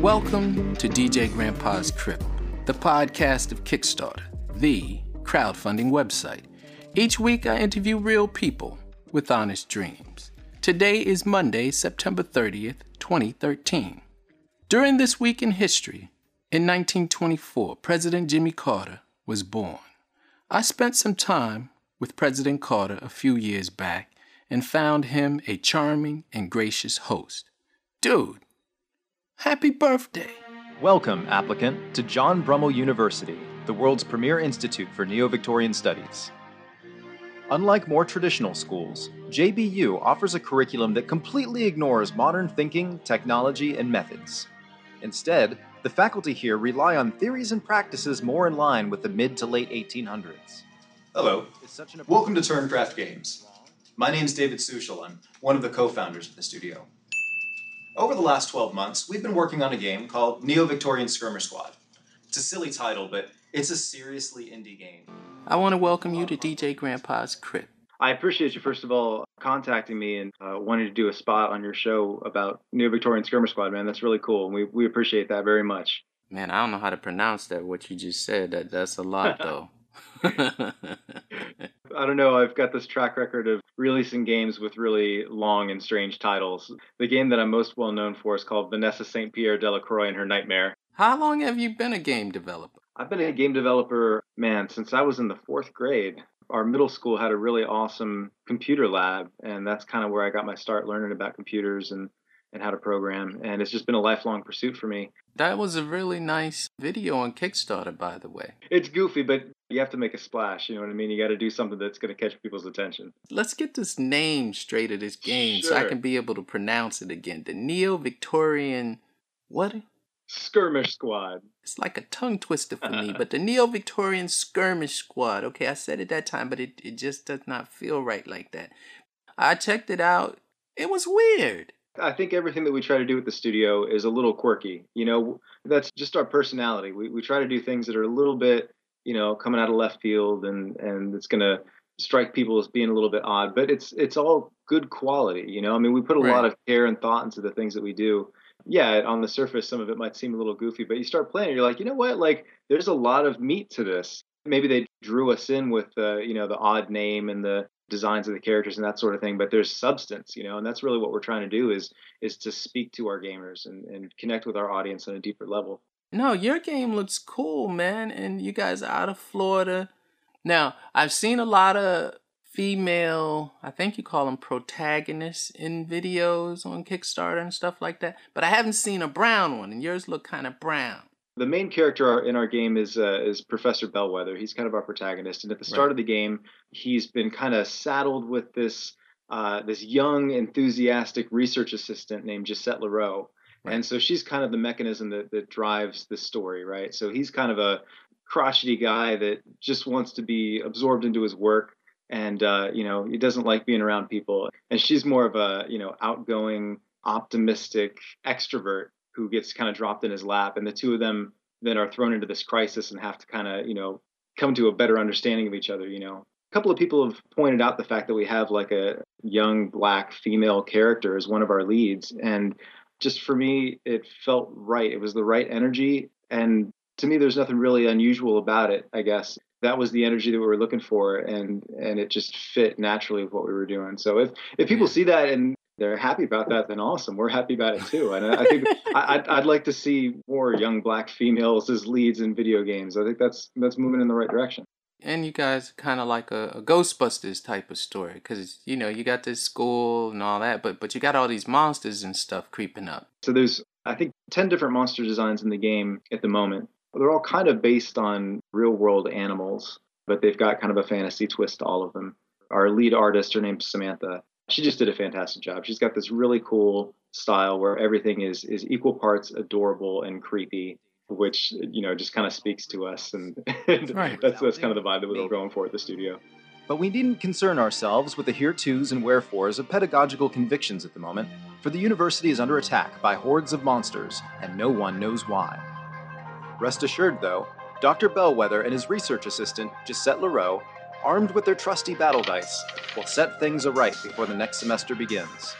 Welcome to DJ Grandpa's Crib, the podcast of Kickstarter, the crowdfunding website. Each week I interview real people with honest dreams. Today is Monday, September 30th, 2013. During this week in history, in 1924, President Jimmy Carter was born. I spent some time with President Carter a few years back and found him a charming and gracious host. Dude, happy birthday! Welcome, applicant, to John Brummel University, the world's premier institute for Neo Victorian studies. Unlike more traditional schools, JBU offers a curriculum that completely ignores modern thinking, technology, and methods. Instead, the faculty here rely on theories and practices more in line with the mid to late 1800s. Hello. Welcome to Turncraft Games. My name is David Sushal. I'm one of the co founders of the studio. Over the last 12 months, we've been working on a game called Neo Victorian Skirmish Squad. It's a silly title, but it's a seriously indie game. I want to welcome you to DJ Grandpa's Crib. I appreciate you, first of all, contacting me and uh, wanting to do a spot on your show about Neo Victorian Skirmish Squad, man. That's really cool. We, we appreciate that very much. Man, I don't know how to pronounce that, what you just said. That That's a lot, though. I don't know. I've got this track record of releasing games with really long and strange titles. The game that I'm most well known for is called Vanessa St. Pierre Delacroix and Her Nightmare. How long have you been a game developer? I've been a game developer, man, since I was in the fourth grade. Our middle school had a really awesome computer lab, and that's kind of where I got my start learning about computers and, and how to program. And it's just been a lifelong pursuit for me. That was a really nice video on Kickstarter, by the way. It's goofy, but you have to make a splash. You know what I mean? You got to do something that's going to catch people's attention. Let's get this name straight of this game sure. so I can be able to pronounce it again. The Neo Victorian. What? Skirmish Squad. It's like a tongue twister for me, but the Neo Victorian Skirmish Squad. Okay, I said it that time, but it, it just does not feel right like that. I checked it out. It was weird. I think everything that we try to do at the studio is a little quirky. You know, that's just our personality. We we try to do things that are a little bit, you know, coming out of left field and and it's going to strike people as being a little bit odd, but it's it's all good quality, you know? I mean, we put a right. lot of care and thought into the things that we do. Yeah, on the surface some of it might seem a little goofy, but you start playing you're like, "You know what? Like there's a lot of meat to this." Maybe they drew us in with the, you know, the odd name and the designs of the characters and that sort of thing but there's substance you know and that's really what we're trying to do is is to speak to our gamers and, and connect with our audience on a deeper level. No your game looks cool man and you guys are out of florida. Now i've seen a lot of female i think you call them protagonists in videos on kickstarter and stuff like that but i haven't seen a brown one and yours look kind of brown the main character in our game is uh, is Professor Bellwether. He's kind of our protagonist, and at the start right. of the game, he's been kind of saddled with this uh, this young, enthusiastic research assistant named Gisette Leroux. Right. And so she's kind of the mechanism that, that drives the story, right? So he's kind of a crotchety guy that just wants to be absorbed into his work and uh, you know he doesn't like being around people and she's more of a you know outgoing optimistic extrovert who gets kind of dropped in his lap, and the two of them then are thrown into this crisis and have to kind of you know come to a better understanding of each other. You know, a couple of people have pointed out the fact that we have like a young black female character as one of our leads, and just for me, it felt right. It was the right energy, and to me, there's nothing really unusual about it. I guess that was the energy that we were looking for, and and it just fit naturally with what we were doing. So if if people see that and they're happy about that, then awesome. We're happy about it too. And I think I'd, I'd like to see more young black females as leads in video games. I think that's that's moving in the right direction. And you guys kind of like a, a, Ghostbusters type of story because you know you got this school and all that, but but you got all these monsters and stuff creeping up. So there's I think ten different monster designs in the game at the moment. They're all kind of based on real world animals, but they've got kind of a fantasy twist to all of them. Our lead artist, her name's Samantha, she just did a fantastic job. She's got this really cool style where everything is is equal parts adorable and creepy, which you know just kind of speaks to us, and, and right. that's that's kind of the vibe that we were going for at the studio. But we needn't concern ourselves with the here tos and wherefores of pedagogical convictions at the moment, for the university is under attack by hordes of monsters, and no one knows why. Rest assured, though, Dr. Bellwether and his research assistant, Gisette Leroux, armed with their trusty battle dice, will set things aright before the next semester begins.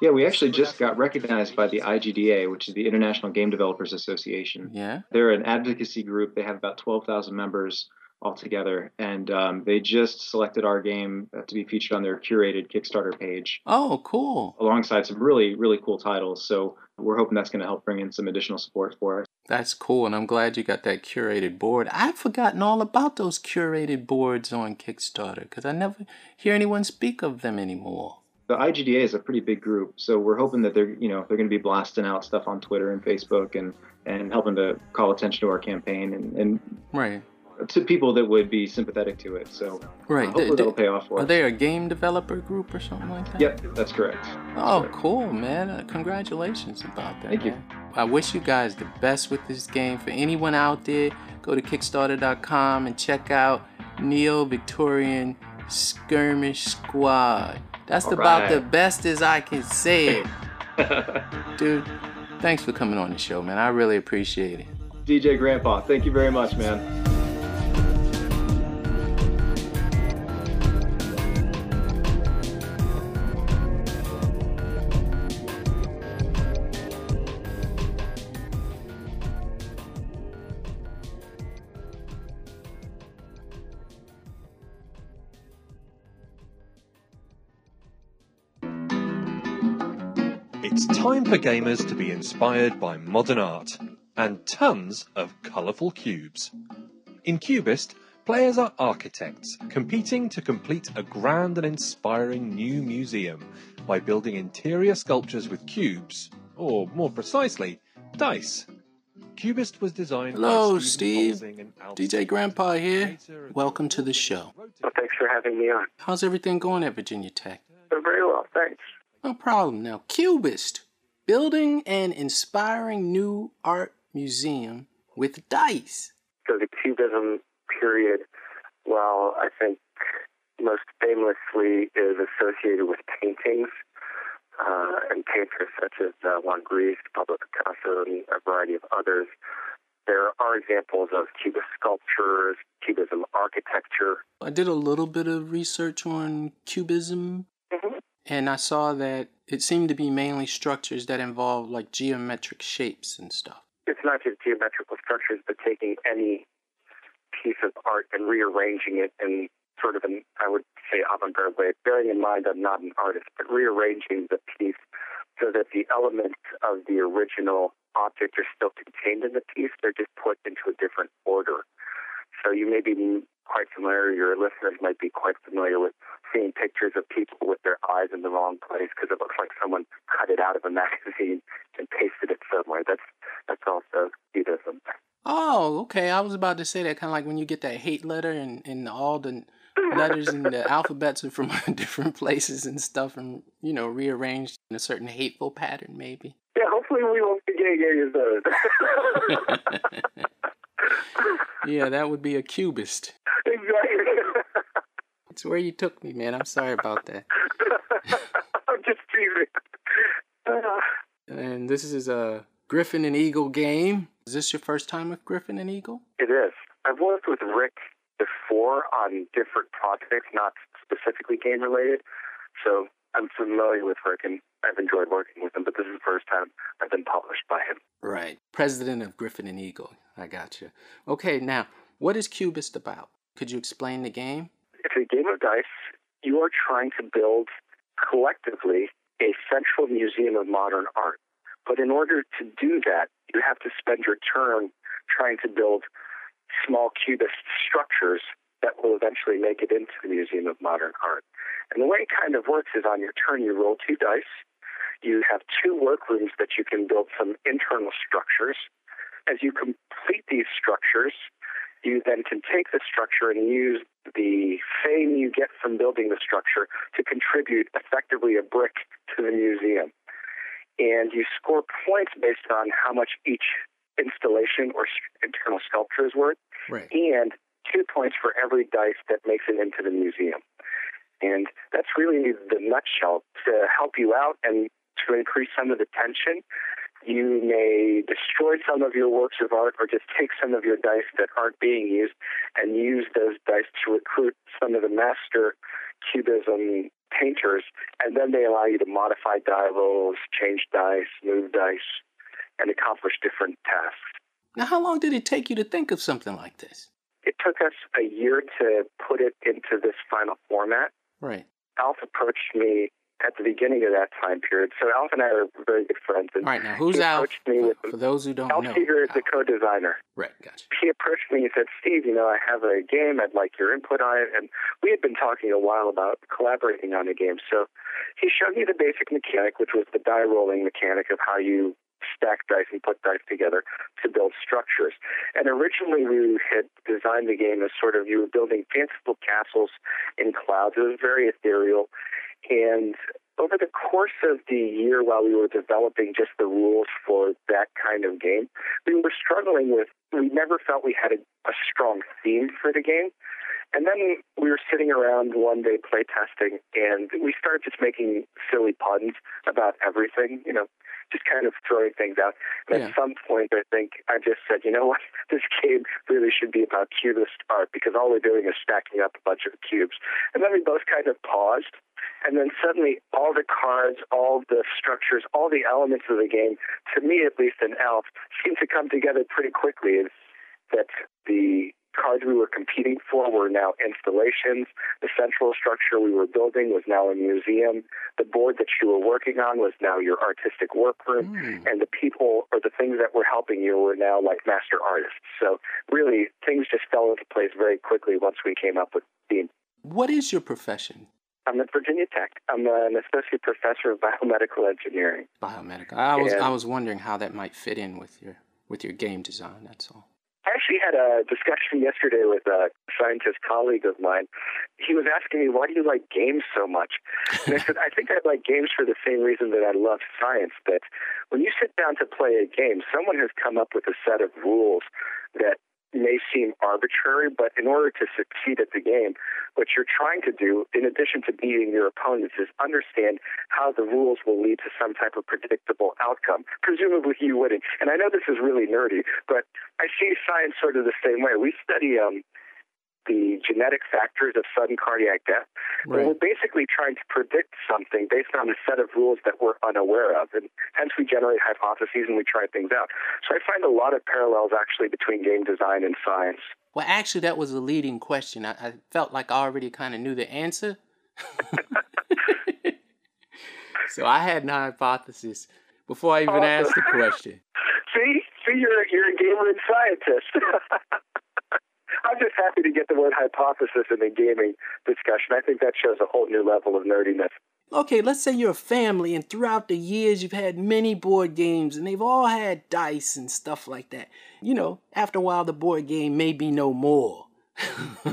Yeah, we actually just got recognized by the IGDA, which is the International Game Developers Association. Yeah. They're an advocacy group. They have about 12,000 members altogether, and um, they just selected our game to be featured on their curated Kickstarter page. Oh, cool! Alongside some really, really cool titles. So we're hoping that's going to help bring in some additional support for us. That's cool, and I'm glad you got that curated board. I've forgotten all about those curated boards on Kickstarter because I never hear anyone speak of them anymore. The IGDA is a pretty big group, so we're hoping that they're, you know, they're going to be blasting out stuff on Twitter and Facebook and and helping to call attention to our campaign and, and right to people that would be sympathetic to it. So right, uh, hopefully that'll pay off for are us. They a game developer group or something like that? Yep, that's correct. Oh, that's cool, man! Uh, congratulations about that. Thank man. you. I wish you guys the best with this game. For anyone out there, go to Kickstarter.com and check out Neo Victorian Skirmish Squad. That's about the best as I can say it. Dude, thanks for coming on the show, man. I really appreciate it. DJ Grandpa, thank you very much, man. For gamers to be inspired by modern art and tons of colourful cubes. In Cubist, players are architects competing to complete a grand and inspiring new museum by building interior sculptures with cubes, or more precisely, dice. Cubist was designed Hello, by Steve. Steve. DJ Grandpa here. Welcome to the show. Well, thanks for having me on. How's everything going at Virginia Tech? Very well, thanks. No problem. Now, Cubist, building an inspiring new art museum with dice. So the Cubism period, well, I think most famously is associated with paintings uh, and painters such as uh, Juan Gris, Pablo Picasso, and a variety of others. There are examples of Cubist sculptures, Cubism architecture. I did a little bit of research on Cubism, mm-hmm. And I saw that it seemed to be mainly structures that involve like geometric shapes and stuff. It's not just geometrical structures, but taking any piece of art and rearranging it in sort of an, I would say, avant-garde way, bearing in mind I'm not an artist, but rearranging the piece so that the elements of the original object are still contained in the piece. They're just put into a different order. So you may be quite familiar, your listeners might be quite familiar with seeing pictures of people with their eyes in the wrong place because it looks like someone cut it out of a magazine and pasted it somewhere. That's that's also Cubism. Oh, okay. I was about to say that kind of like when you get that hate letter and, and all the letters in the alphabets are from different places and stuff and, you know, rearranged in a certain hateful pattern, maybe. Yeah, hopefully we won't be getting any of those. yeah, that would be a cubist. Exactly. It's where you took me, man. I'm sorry about that. I'm just teasing. Uh, and this is a Gryphon and Eagle game. Is this your first time with Gryphon and Eagle? It is. I've worked with Rick before on different projects, not specifically game related. So I'm familiar with Rick and I've enjoyed working with him, but this is the first time I've been published by him. Right. President of Gryphon and Eagle. I got you. Okay, now, what is Cubist about? Could you explain the game? It's a game of dice. You are trying to build collectively a central museum of modern art. But in order to do that, you have to spend your turn trying to build small cubist structures that will eventually make it into the Museum of Modern Art. And the way it kind of works is on your turn, you roll two dice. You have two workrooms that you can build some internal structures. As you complete these structures, you then can take the structure and use the fame you get from building the structure to contribute effectively a brick to the museum. And you score points based on how much each installation or internal sculpture is worth, right. and two points for every dice that makes it into the museum. And that's really the nutshell. To help you out and to increase some of the tension, you may destroy some of your works of art or just take some of your dice that aren't being used and use those dice to recruit some of the master cubism painters, and then they allow you to modify die rolls, change dice, move dice, and accomplish different tasks. Now, how long did it take you to think of something like this? It took us a year to put it into this final format. Right. Alf approached me at the beginning of that time period. So Alf and I are very good friends. And All right, now who's Alf? Me with for, those who don't Alf know, Seegert is the co-designer. Right, gotcha. He approached me and said, "Steve, you know, I have a game. I'd like your input on it." And we had been talking a while about collaborating on a game. So he showed me the basic mechanic, which was the die rolling mechanic of how you stack dice and put dice together to build structures. And originally we had designed the game as sort of you were building fanciful castles in clouds. It was very ethereal. And over the course of the year while we were developing just the rules for that kind of game, we were struggling with, we never felt we had a, a strong theme for the game. And then we were sitting around one day playtesting, and we started just making silly puns about everything, you know, just kind of throwing things out. And yeah. at some point, I think I just said, you know what, this game really should be about cubist art because all we're doing is stacking up a bunch of cubes. And then we both kind of paused. And then suddenly, all the cards, all the structures, all the elements of the game, to me at least in Alf, seem to come together pretty quickly. Is that the cards we were competing for were now installations. The central structure we were building was now a museum. The board that you were working on was now your artistic workroom. Mm. And the people or the things that were helping you were now like master artists. So really, things just fell into place very quickly once we came up with the. What is your profession? I'm at Virginia Tech. I'm an associate professor of biomedical engineering. Biomedical. I was and I was wondering how that might fit in with your with your game design. That's all. I actually had a discussion yesterday with a scientist colleague of mine. He was asking me, why do you like games so much? And I said, I think I like games for the same reason that I love science, that when you sit down to play a game, someone has come up with a set of rules that may seem arbitrary, but in order to succeed at the game, what you're trying to do, in addition to beating your opponents, is understand how the rules will lead to some type of predictable outcome, presumably you winning. And I know this is really nerdy, but I see science sort of the same way. We study um, the genetic factors of sudden cardiac death. Right. we're basically trying to predict something based on a set of rules that we're unaware of. And hence we generate hypotheses and we try things out. So I find a lot of parallels actually between game design and science. Well, actually, that was a leading question. I, I felt like I already kind of knew the answer. so I had an hypothesis before I even awesome. asked the question. see, see, you're, you're a gamer and scientist. I'm just happy to get the word hypothesis in the gaming discussion. I think that shows a whole new level of nerdiness. Okay, let's say you're a family and throughout the years you've had many board games and they've all had dice and stuff like that. You know, after a while the board game may be no more.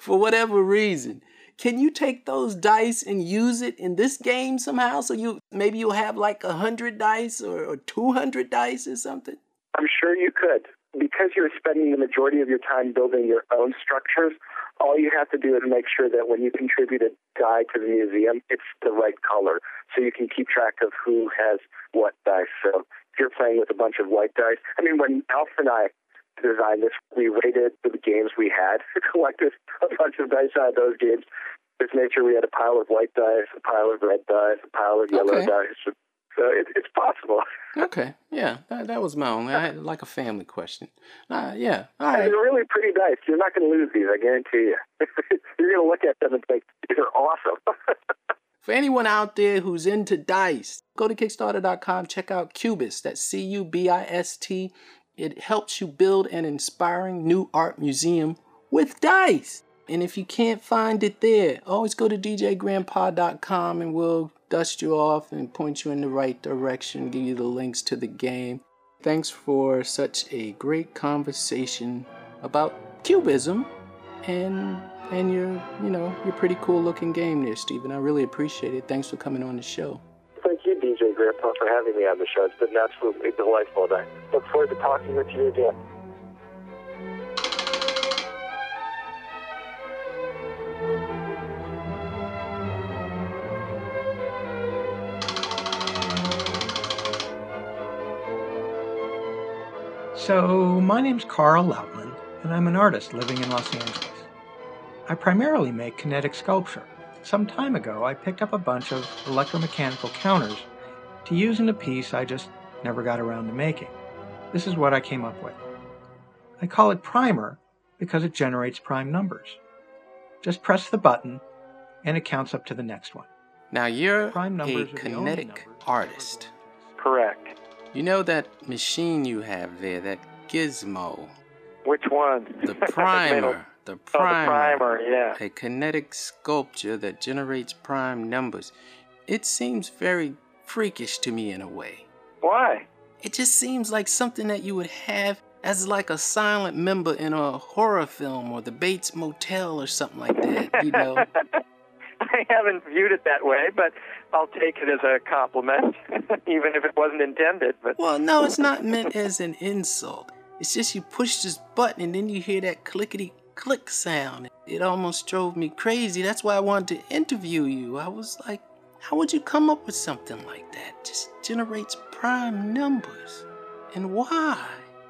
For whatever reason. Can you take those dice and use it in this game somehow? So you maybe you'll have like a hundred dice or, or two hundred dice or something? I'm sure you could because you're spending the majority of your time building your own structures, all you have to do is make sure that when you contribute a die to the museum, it's the right color. So you can keep track of who has what dice. So if you're playing with a bunch of white dice, I mean, when Alf and I designed this, we rated the games we had, collected a bunch of dice out of those games. Just made sure we had a pile of white dice, a pile of red dice, a pile of yellow okay. dice, so it, it's possible. Okay, yeah, that, that was my only, I had like a family question. Uh, yeah, all right. They're really pretty nice. You're not going to lose these, I guarantee you. You're going to look at them and think, these are awesome. For anyone out there who's into dice, go to Kickstarter.com, check out Cubist. That's C U B I S T. It helps you build an inspiring new art museum with dice. And if you can't find it there, always go to djgrandpa.com and we'll dust you off and point you in the right direction, give you the links to the game. Thanks for such a great conversation about cubism and and your you know your pretty cool looking game there, Stephen. I really appreciate it. Thanks for coming on the show. Thank you, DJ Grandpa, for having me on the show. It's been absolutely delightful, I look forward to talking with you again. So, my name's Carl Lautman, and I'm an artist living in Los Angeles. I primarily make kinetic sculpture, some time ago I picked up a bunch of electromechanical counters to use in a piece I just never got around to making. This is what I came up with. I call it primer because it generates prime numbers. Just press the button and it counts up to the next one. Now you're Prime a numbers are the kinetic artist. Correct. You know that machine you have there, that gizmo, Which one? the primer, the primer. Oh, the primer, primer, yeah. a kinetic sculpture that generates prime numbers. It seems very freakish to me in a way. Why? It just seems like something that you would have as like a silent member in a horror film or the Bates Motel or something like that, you know. I haven't viewed it that way, but I'll take it as a compliment, even if it wasn't intended. But Well, no, it's not meant as an insult. It's just you push this button and then you hear that clickety click sound. It almost drove me crazy. That's why I wanted to interview you. I was like, how would you come up with something like that? Just generates prime numbers. And why?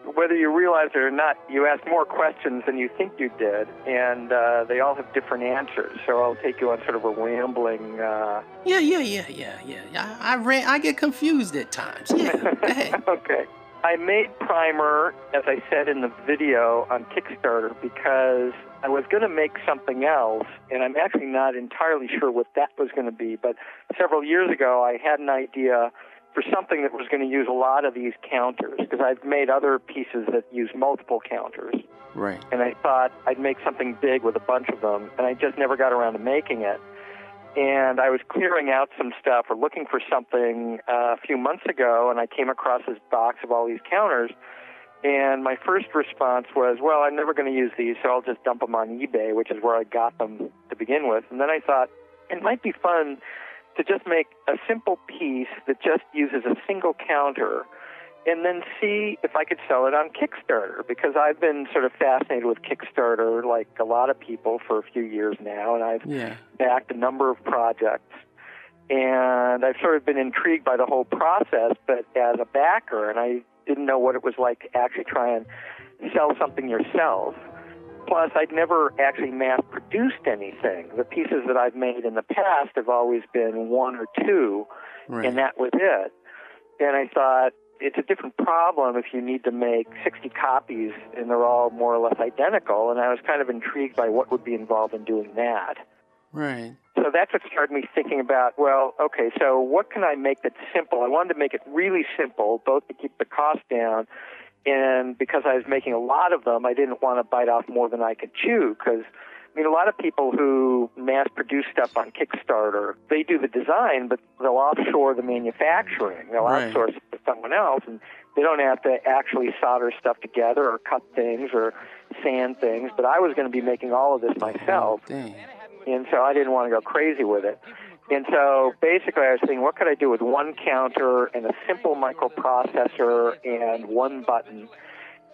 Whether you realize it or not, you ask more questions than you think you did, and uh, they all have different answers. So I'll take you on sort of a rambling. Uh... Yeah, yeah, yeah, yeah, yeah. I, I ran. I get confused at times. Yeah, okay. I made Primer, as I said in the video, on Kickstarter because I was going to make something else, and I'm actually not entirely sure what that was going to be. But several years ago, I had an idea for something that was going to use a lot of these counters because I've made other pieces that use multiple counters. Right. And I thought I'd make something big with a bunch of them, and I just never got around to making it. And I was clearing out some stuff or looking for something uh, a few months ago, and I came across this box of all these counters. And my first response was, well, I'm never going to use these, so I'll just dump them on eBay, which is where I got them to begin with. And then I thought it might be fun to just make a simple piece that just uses a single counter and then see if I could sell it on Kickstarter because I've been sort of fascinated with Kickstarter like a lot of people for a few years now and I've Yeah. backed a number of projects and I've sort of been intrigued by the whole process but as a backer and I didn't know what it was like to actually try and sell something yourself Plus, I'd never actually mass produced anything. The pieces that I've made in the past have always been one or two, Right. and that was it. And I thought it's a different problem if you need to make 60 copies and they're all more or less identical. And I was kind of intrigued by what would be involved in doing that. right. So that's what started me thinking about, well, okay, so what can I make that's simple? I wanted to make it really simple, both to keep the cost down, and because I was making a lot of them, I didn't want to bite off more than I could chew, because I mean, a lot of people who mass produce stuff on Kickstarter, they do the design, but they'll offshore the manufacturing. They'll Right. outsource it to someone else, and they don't have to actually solder stuff together or cut things or sand things. But I was going to be making all of this myself Dang. and so I didn't want to go crazy with it. And so basically, I was thinking, what could I do with one counter and a simple microprocessor and one button?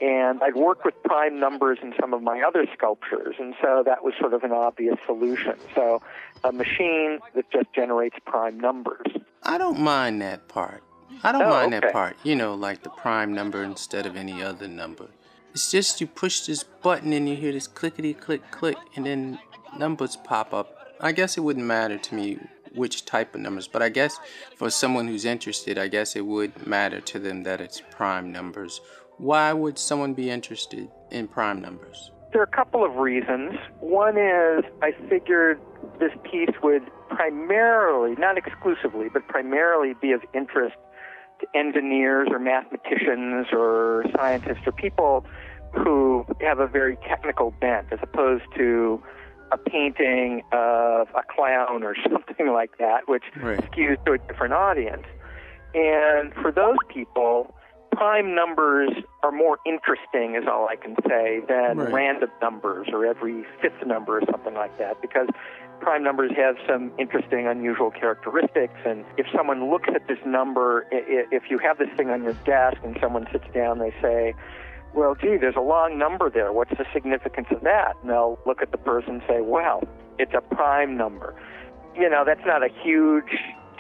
And I'd worked with prime numbers in some of my other sculptures, and so that was sort of an obvious solution. So a machine that just generates prime numbers. I don't mind that part. I don't Oh, mind that part. You know, like the prime number instead of any other number. It's just you push this button and you hear this clickety click click and then numbers pop up. I guess it wouldn't matter to me which type of numbers, but I guess for someone who's interested, I guess it would matter to them that it's prime numbers. Why would someone be interested in prime numbers? There are a couple of reasons. One is I figured this piece would primarily, not exclusively, but primarily be of interest to engineers or mathematicians or scientists or people who have a very technical bent as opposed to a painting of a clown or something like that, which Right. skews to a different audience. And for those people, prime numbers are more interesting, is all I can say, than Right. random numbers or every fifth number or something like that, because prime numbers have some interesting, unusual characteristics. And if someone looks at this number, if you have this thing on your desk and someone sits down, they say, well, gee, there's a long number there. What's the significance of that? And they'll look at the person and say, well, it's a prime number. You know, that's not a huge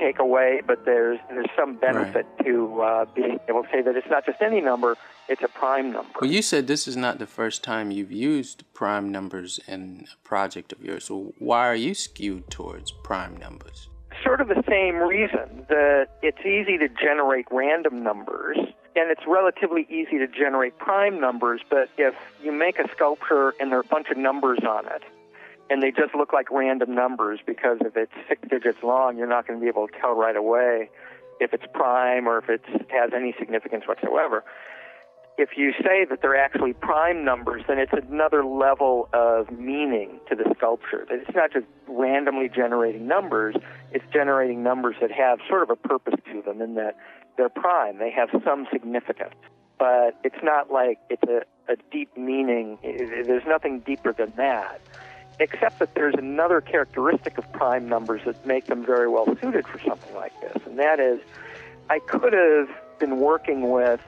takeaway, but there's there's some benefit Right. to uh, being able to say that it's not just any number; it's a prime number. Well, you said this is not the first time you've used prime numbers in a project of yours. So why are you skewed towards prime numbers? sort of the same reason that it's easy to generate random numbers and it's relatively easy to generate prime numbers, but if you make a sculpture and there are a bunch of numbers on it and they just look like random numbers because if it's six digits long, you're not going to be able to tell right away if it's prime or if it has any significance whatsoever. If you say that they're actually prime numbers, then it's another level of meaning to the sculpture. It's not just randomly generating numbers, it's generating numbers that have sort of a purpose to them in that they're prime. They have some significance. But it's not like it's a, a deep meaning. There's nothing deeper than that. Except that there's another characteristic of prime numbers that make them very well suited for something like this. And that is, I could have been working with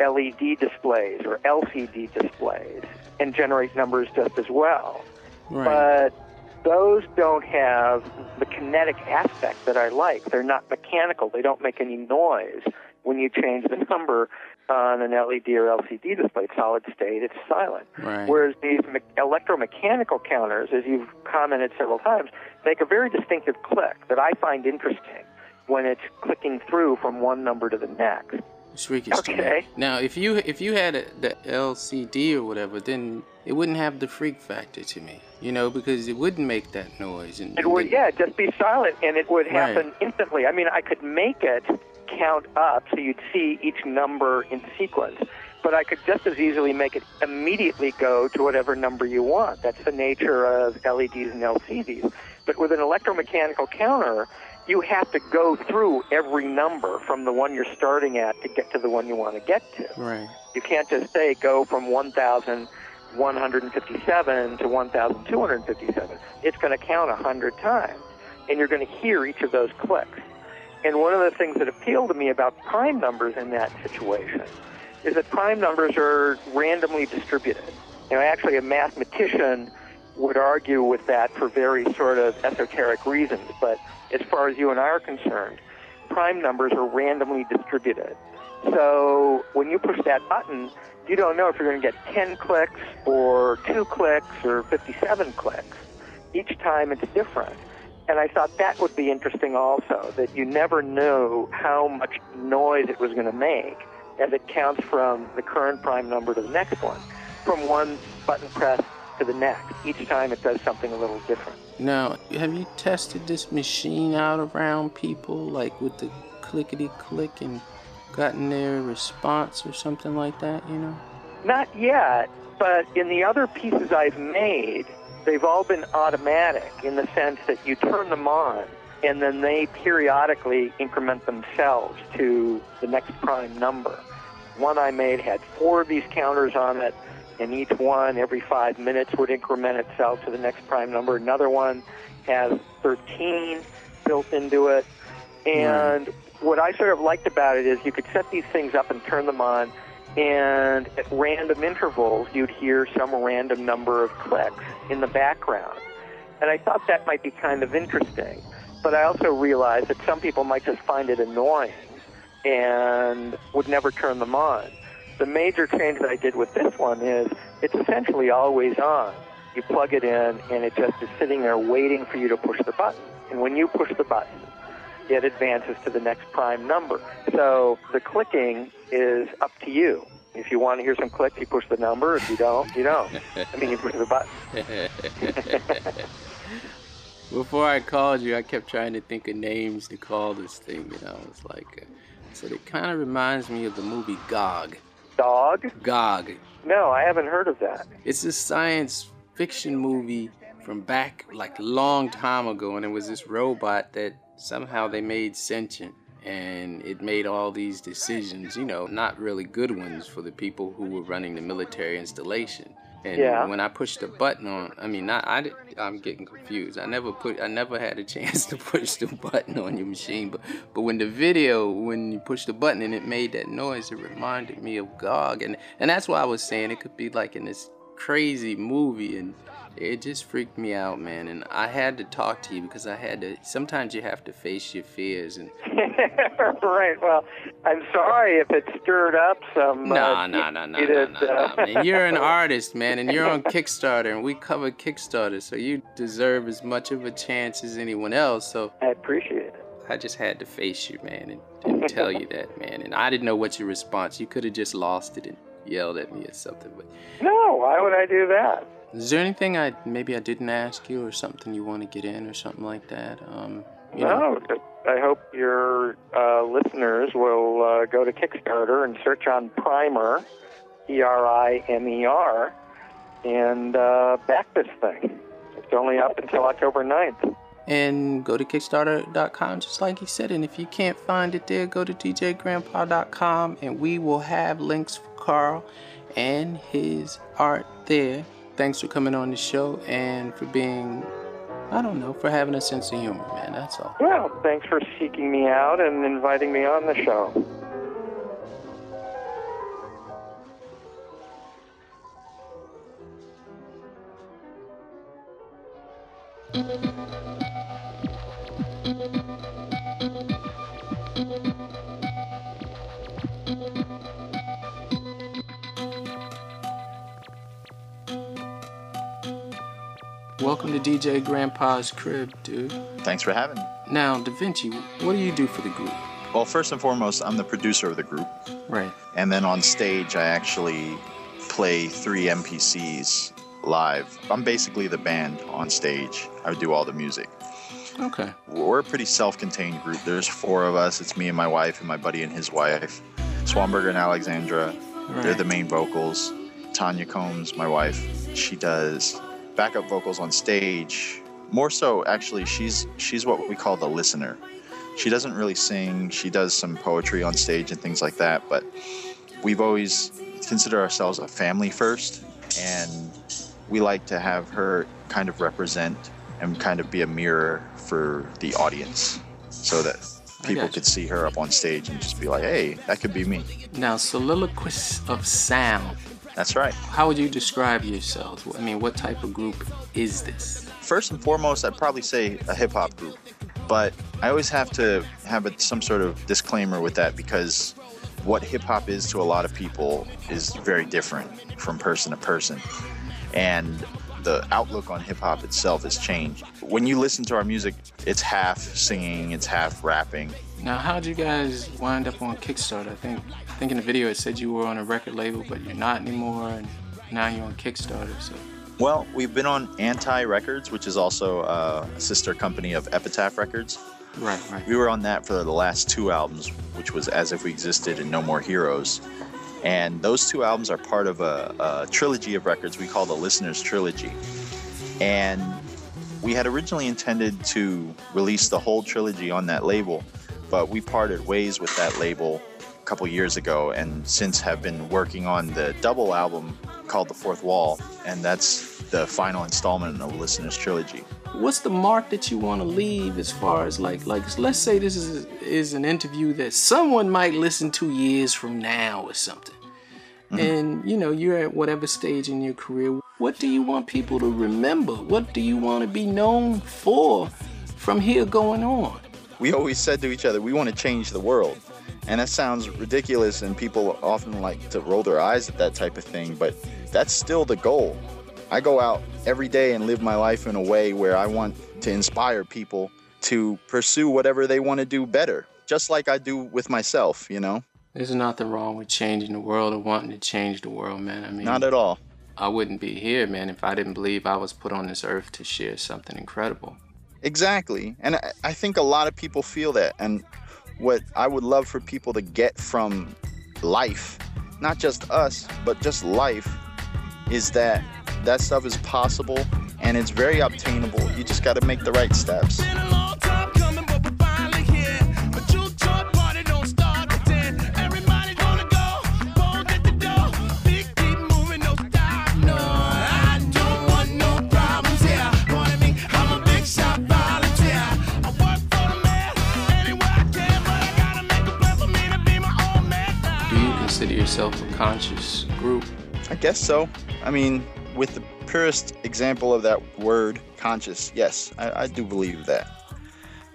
LED displays or LCD displays and generate numbers just as well. Right. But those don't have the kinetic aspect that I like. They're not mechanical. They don't make any noise when you change the number on an LED or LCD display. It's solid state. It's silent. Right. Whereas these me- electromechanical counters, as you've commented several times, make a very distinctive click that I find interesting when it's clicking through from one number to the next. It's freakish to me. Okay. Now, if you if you had a, the LCD or whatever, then it wouldn't have the freak factor to me, you know, because it wouldn't make that noise. And It would, yeah, just be silent, and it would Right. happen instantly. I mean, I could make it count up so you'd see each number in sequence, but I could just as easily make it immediately go to whatever number you want. That's the nature of LEDs and LCDs. But with an electromechanical counter, you have to go through every number from the one you're starting at to get to the one you want to get to. Right. You can't just say go from 1,157 to 1,257. It's going to count 100 times, and you're going to hear each of those clicks. And one of the things that appealed to me about prime numbers in that situation is that prime numbers are randomly distributed. You know, actually, a mathematician would argue with that for very sort of esoteric reasons, but as far as you and I are concerned, prime numbers are randomly distributed. So when you push that button, you don't know if you're going to get 10 clicks or 2 clicks or 57 clicks. Each time it's different. And I thought that would be interesting also, that you never knew how much noise it was going to make as it counts from the current prime number to the next one, from one button press to the next. Each time it does something a little different. Now, have you tested this machine out around people, like with the clickety click, and gotten their response or something like that? You know. Not yet, but in the other pieces I've made, they've all been automatic in the sense that you turn them on and then they periodically increment themselves to the next prime number. One I made had four of these counters on it, and each one every five minutes would increment itself to the next prime number. Another one has 13 built into it. And what I sort of liked about it is you could set these things up and turn them on, and at random intervals, you'd hear some random number of clicks in the background. And I thought that might be kind of interesting. But I also realized that some people might just find it annoying and would never turn them on. The major change that I did with this one is it's essentially always on. You plug it in, and it just is sitting there waiting for you to push the button. And when you push the button, it advances to the next prime number. So the clicking is up to you. If you want to hear some clicks, you push the number. If you don't, you don't. I mean, you push the button. Before I called you, I kept trying to think of names to call this thing, you know. It's like, uh, so it kind of reminds me of the movie Gog. Dog? Gog. No, I haven't heard of that. It's a science fiction movie from back like long time ago, and it was this robot that somehow they made sentient, and it made all these decisions, you know, not really good ones for the people who were running the military installation. And Yeah. when I pushed the button on, I mean, not, I, did- I'm getting confused. I never put, I never had a chance to push the button on your machine, but but when the video, when you push the button and it made that noise, it reminded me of GOG, and and that's why I was saying it could be like in this crazy movie and it just freaked me out, man. And I had to talk to you because I had to. Sometimes you have to face your fears. And right. Well, I'm sorry if it stirred up some. No, no, no, no, no, no, man. You're an artist, man, and you're on Kickstarter, and we cover Kickstarter, so you deserve as much of a chance as anyone else. So I appreciate it. I just had to face you, man, and, and tell you that, man. And I didn't know what your response. You could have just lost it and yelled at me or something, but no. Why would I do that? Is there anything I maybe I didn't ask you, or something you want to get in, or something like that? Um, no, know. I hope your uh, listeners will uh, go to Kickstarter and search on Primer, E R I M E R, and uh, back this thing. It's only up until October 9th. And go to Kickstarter.com, just like he said. And if you can't find it there, go to DJGrandpa.com, and we will have links for Carl and his art there thanks for coming on the show and for being, I don't know, for having a sense of humor, man. That's all. Well, thanks for seeking me out and inviting me on the show. Welcome to DJ Grandpa's crib, dude. Thanks for having me. Now, Da Vinci, what do you do for the group? Well, first and foremost, I'm the producer of the group. Right. And then on stage, I actually play three MPCs live. I'm basically the band on stage. I do all the music. Okay. We're a pretty self-contained group. There's four of us. It's me and my wife and my buddy and his wife. Swanberger and Alexandra. Right. They're the main vocals. Tanya Combs, my wife, she does backup vocals on stage. More so, actually, she's she's what we call the listener. She doesn't really sing. She does some poetry on stage and things like that. But we've always considered ourselves a family first, and we like to have her kind of represent and kind of be a mirror for the audience, so that people could see her up on stage and just be like, "Hey, that could be me." Now, soliloquist of sound that's right. How would you describe yourselves? I mean, what type of group is this? First and foremost, I'd probably say a hip hop group. But I always have to have a, some sort of disclaimer with that because what hip hop is to a lot of people is very different from person to person. And the outlook on hip hop itself has changed. When you listen to our music, it's half singing, it's half rapping. Now, how'd you guys wind up on Kickstarter? I think I think in the video it said you were on a record label, but you're not anymore, and now you're on Kickstarter. So. Well, we've been on Anti Records, which is also uh, a sister company of Epitaph Records. Right, right. We were on that for the last two albums, which was As If We Existed and No More Heroes. And those two albums are part of a, a trilogy of records we call the Listener's Trilogy. And we had originally intended to release the whole trilogy on that label, but we parted ways with that label a couple years ago, and since have been working on the double album called The Fourth Wall, and that's the final installment in the Listener's Trilogy. What's the mark that you want to leave as far as like like let's say this is is an interview that someone might listen to years from now or something. Mm-hmm. And you know, you're at whatever stage in your career. What do you want people to remember? What do you want to be known for from here going on? We always said to each other, we want to change the world. And that sounds ridiculous, and people often like to roll their eyes at that type of thing, but that's still the goal. I go out every day and live my life in a way where I want to inspire people to pursue whatever they want to do better, just like I do with myself, you know? There's nothing wrong with changing the world or wanting to change the world, man. I mean, not at all. I wouldn't be here, man, if I didn't believe I was put on this earth to share something incredible. Exactly. And I think a lot of people feel that. And what I would love for people to get from life, not just us, but just life, is that that stuff is possible and it's very obtainable. You just got to make the right steps. yourself a conscious group? I guess so. I mean, with the purest example of that word, conscious, yes, I, I do believe that.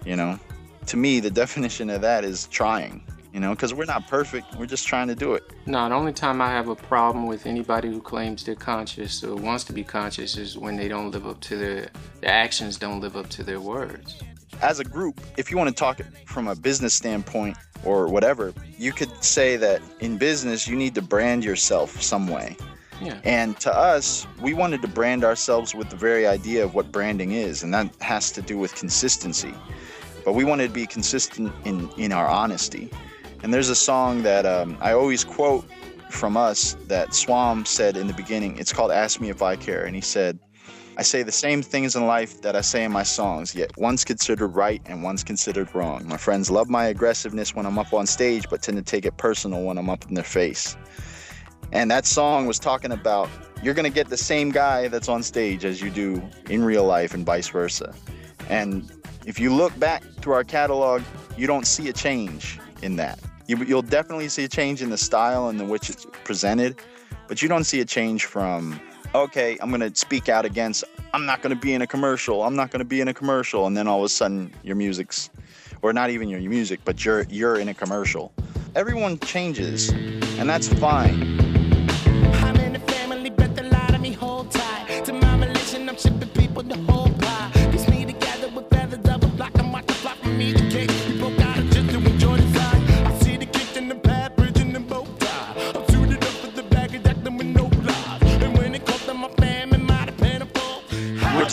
You know, to me, the definition of that is trying. You know, because we're not perfect. We're just trying to do it. No, the only time I have a problem with anybody who claims they're conscious or wants to be conscious is when they don't live up to their, their actions, don't live up to their words. As a group, if you want to talk from a business standpoint or whatever, you could say that in business, you need to brand yourself some way. Yeah. And to us, we wanted to brand ourselves with the very idea of what branding is, and that has to do with consistency. But we wanted to be consistent in, in our honesty. And there's a song that um, I always quote from us that Swam said in the beginning. It's called Ask Me If I Care. And he said, I say the same things in life that I say in my songs, yet one's considered right and one's considered wrong. My friends love my aggressiveness when I'm up on stage, but tend to take it personal when I'm up in their face. And that song was talking about you're going to get the same guy that's on stage as you do in real life and vice versa. And if you look back through our catalog, you don't see a change in that. You, you'll definitely see a change in the style and in which it's presented, but you don't see a change from, okay, I'm going to speak out against, I'm not going to be in a commercial, I'm not going to be in a commercial, and then all of a sudden your music's, or not even your music, but you're you're in a commercial. Everyone changes, and that's fine.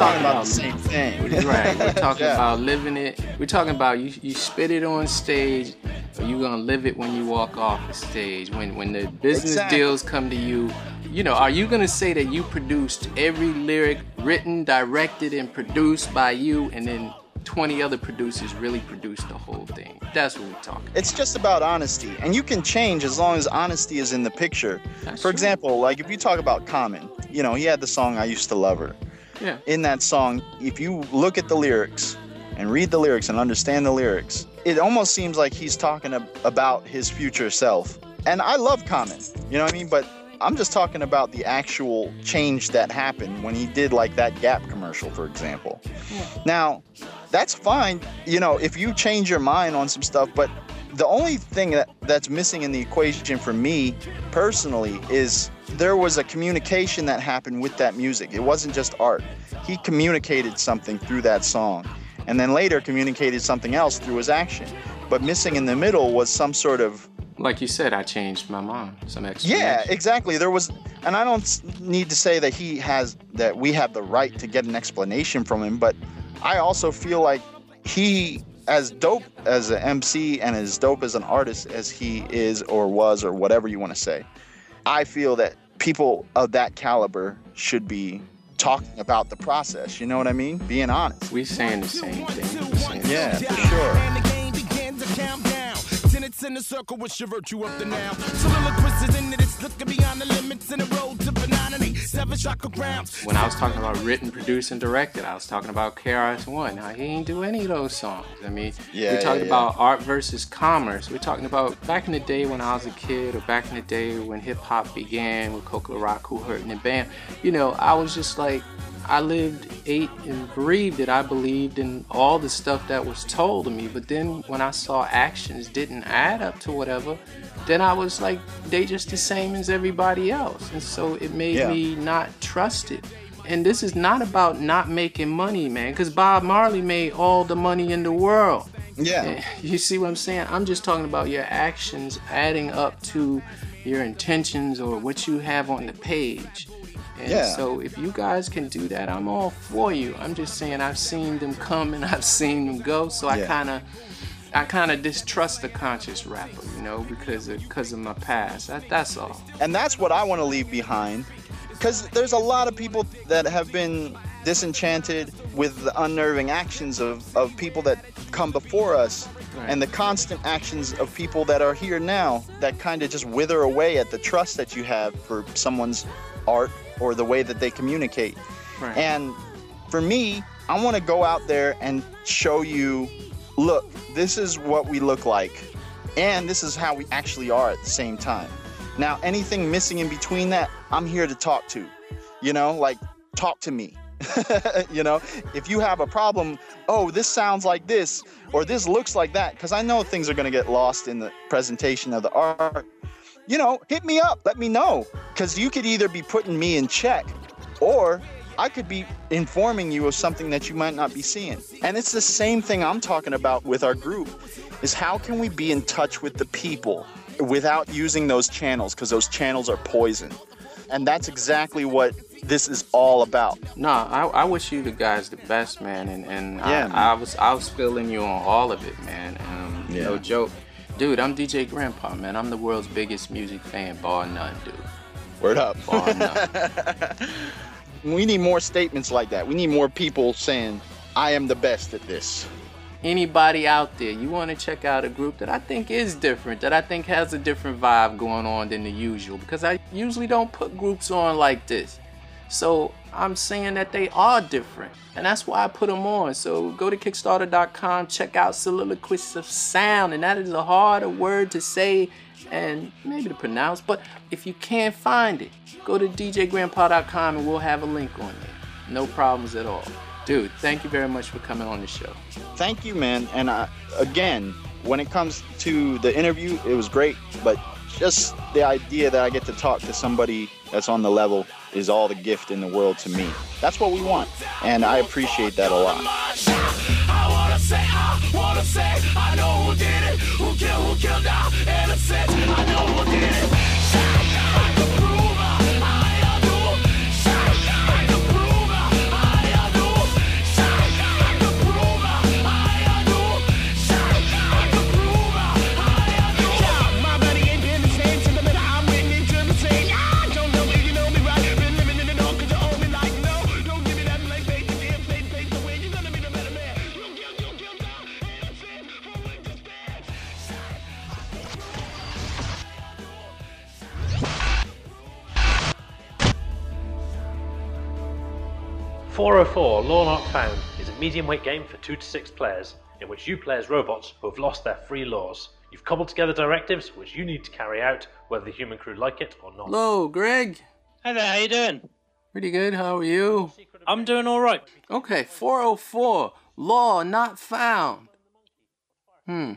Talking about the same thing. Right. We're talking Yeah. about living it. We're talking about you, you spit it on stage, or you gonna live it when you walk off the stage. When when the business Exactly. deals come to you, you know, are you gonna say that you produced every lyric written, directed, and produced by you, and then 20 other producers really produced the whole thing? That's what we're talking. It's just about honesty, and you can change as long as honesty is in the picture. That's For true. example, like if you talk about Common, you know, he had the song "I Used to Love Her." Yeah. In that song, if you look at the lyrics and read the lyrics and understand the lyrics, it almost seems like he's talking ab- about his future self. And I love Common, you know what I mean? But I'm just talking about the actual change that happened when he did like that Gap commercial, for example. Now, that's fine, you know, if you change your mind on some stuff, but the only thing that, that's missing in the equation for me personally is there was a communication that happened with that music. It wasn't just art. He communicated something through that song and then later communicated something else through his action. But missing in the middle was some sort of Like you said, I changed my mind. Some explanation. yeah, exactly. There was, and I don't need to say that he has that we have the right to get an explanation from him, but I also feel like he, as dope as an MC and as dope as an artist as he is or was or whatever you want to say, I feel that people of that caliber should be talking about the process. You know what I mean? Being honest. We saying the same thing. We saying- Yeah, for sure. And the game begins to count down. Tenants in the circle, what's your virtue up to now? Soliloquists is into this, looking beyond the limits in the road to banana. Seven chakra grounds. When I was talking about written, produced, and directed, I was talking about KRS-One. Now, he ain't do any of those songs. I mean, Yeah, we're talking yeah, yeah. about art versus commerce. We're talking about back in the day when I was a kid, or back in the day when hip hop began with Coke La Rock, Kool Herc, and Bam. You know, I was just like, I lived, ate, and breathed it. I believed in all the stuff that was told to me. But then when I saw actions didn't add up to whatever, then I was like, they just the same as everybody else. And so it made Yeah. me not trust it. And this is not about not making money, man, because Bob Marley made all the money in the world. Yeah. Eh, you see what I'm saying? I'm just talking about your actions adding up to your intentions or what you have on the page. And Yeah. so if you guys can do that, I'm all for you. I'm just saying I've seen them come and I've seen them go, so I Yeah. kind of I kind of distrust the conscious rapper, you know, because of because of my past. That, that's all. and that's what I want to leave behind. Because there's a lot of people that have been disenchanted with the unnerving actions of, of people that come before us Right. and the constant actions of people that are here now that kind of just wither away at the trust that you have for someone's art or the way that they communicate. Right. And for me, I want to go out there and show you look, this is what we look like, and this is how we actually are at the same time. Now, anything missing in between that, I'm here to talk to. You know, like talk to me. you know, if you have a problem, oh, this sounds like this or this looks like that, because I know things are going to get lost in the presentation of the art. You know, hit me up, let me know, because you could either be putting me in check or I could be informing you of something that you might not be seeing. And it's the same thing I'm talking about with our group is how can we be in touch with the people without using those channels because those channels are poison. And that's exactly what this is all about. Nah, I, I wish you the guys the best, man. And, and Yeah, man. I, I was I was feeling you on all of it, man. Um, Yeah. No joke. Dude, I'm DJ Grandpa, man. I'm the world's biggest music fan, bar none, dude. Word up. Bar none. we need more statements like that. We need more people saying, I am the best at this. Anybody out there, you want to check out a group that I think is different, that I think has a different vibe going on than the usual, because I usually don't put groups on like this. So I'm saying that they are different, and that's why I put them on. So go to Kickstarter.com, check out Soliloquists of Sound, and that is a harder word to say and maybe to pronounce, but if you can't find it, go to DJGrandpa.com and we'll have a link on there. No problems at all. Dude, thank you very much for coming on the show. Thank you, man. And uh, again, when it comes to the interview, it was great, but just the idea that I get to talk to somebody that's on the level is all the gift in the world to me. That's what we want, and I appreciate that a lot. I know who did it, who killed, who killed our innocent. I know who did it. 404 Law Not Found is a medium weight game for 2 to 6 players, in which you play as robots who have lost their free laws. You've cobbled together directives which you need to carry out, whether the human crew like it or not. Hello, Greg. Hi there, how you doing? Pretty good. How are you? I'm doing all right. Okay, 404. Law not found. Hmm.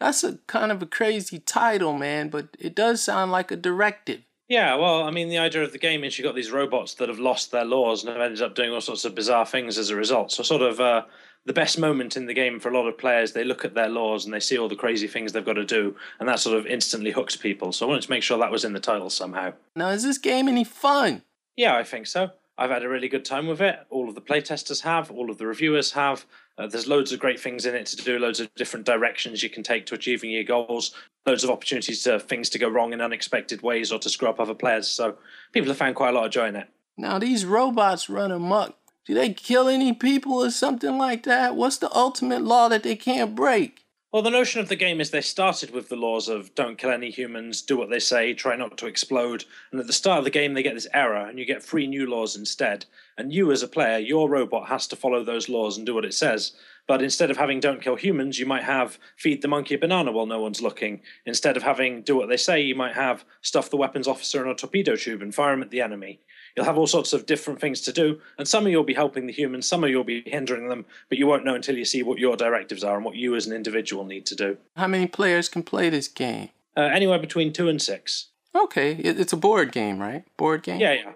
That's a kind of a crazy title, man, but it does sound like a directive. Yeah, well, I mean, the idea of the game is you've got these robots that have lost their laws and have ended up doing all sorts of bizarre things as a result. So, sort of uh, the best moment in the game for a lot of players, they look at their laws and they see all the crazy things they've got to do, and that sort of instantly hooks people. So, I wanted to make sure that was in the title somehow. Now, is this game any fun? Yeah, I think so. I've had a really good time with it. All of the playtesters have, all of the reviewers have. Uh, there's loads of great things in it to do, loads of different directions you can take to achieving your goals, loads of opportunities to things to go wrong in unexpected ways or to screw up other players. So people have found quite a lot of joy in it. Now, these robots run amok. Do they kill any people or something like that? What's the ultimate law that they can't break? Well, the notion of the game is they started with the laws of don't kill any humans, do what they say, try not to explode. And at the start of the game, they get this error, and you get three new laws instead. And you, as a player, your robot has to follow those laws and do what it says. But instead of having don't kill humans, you might have feed the monkey a banana while no one's looking. Instead of having do what they say, you might have stuff the weapons officer in a torpedo tube and fire him at the enemy. You'll have all sorts of different things to do, and some of you'll be helping the humans, some of you'll be hindering them, but you won't know until you see what your directives are and what you as an individual need to do. How many players can play this game? Uh, anywhere between two and six. Okay, it's a board game, right? Board game? Yeah, yeah.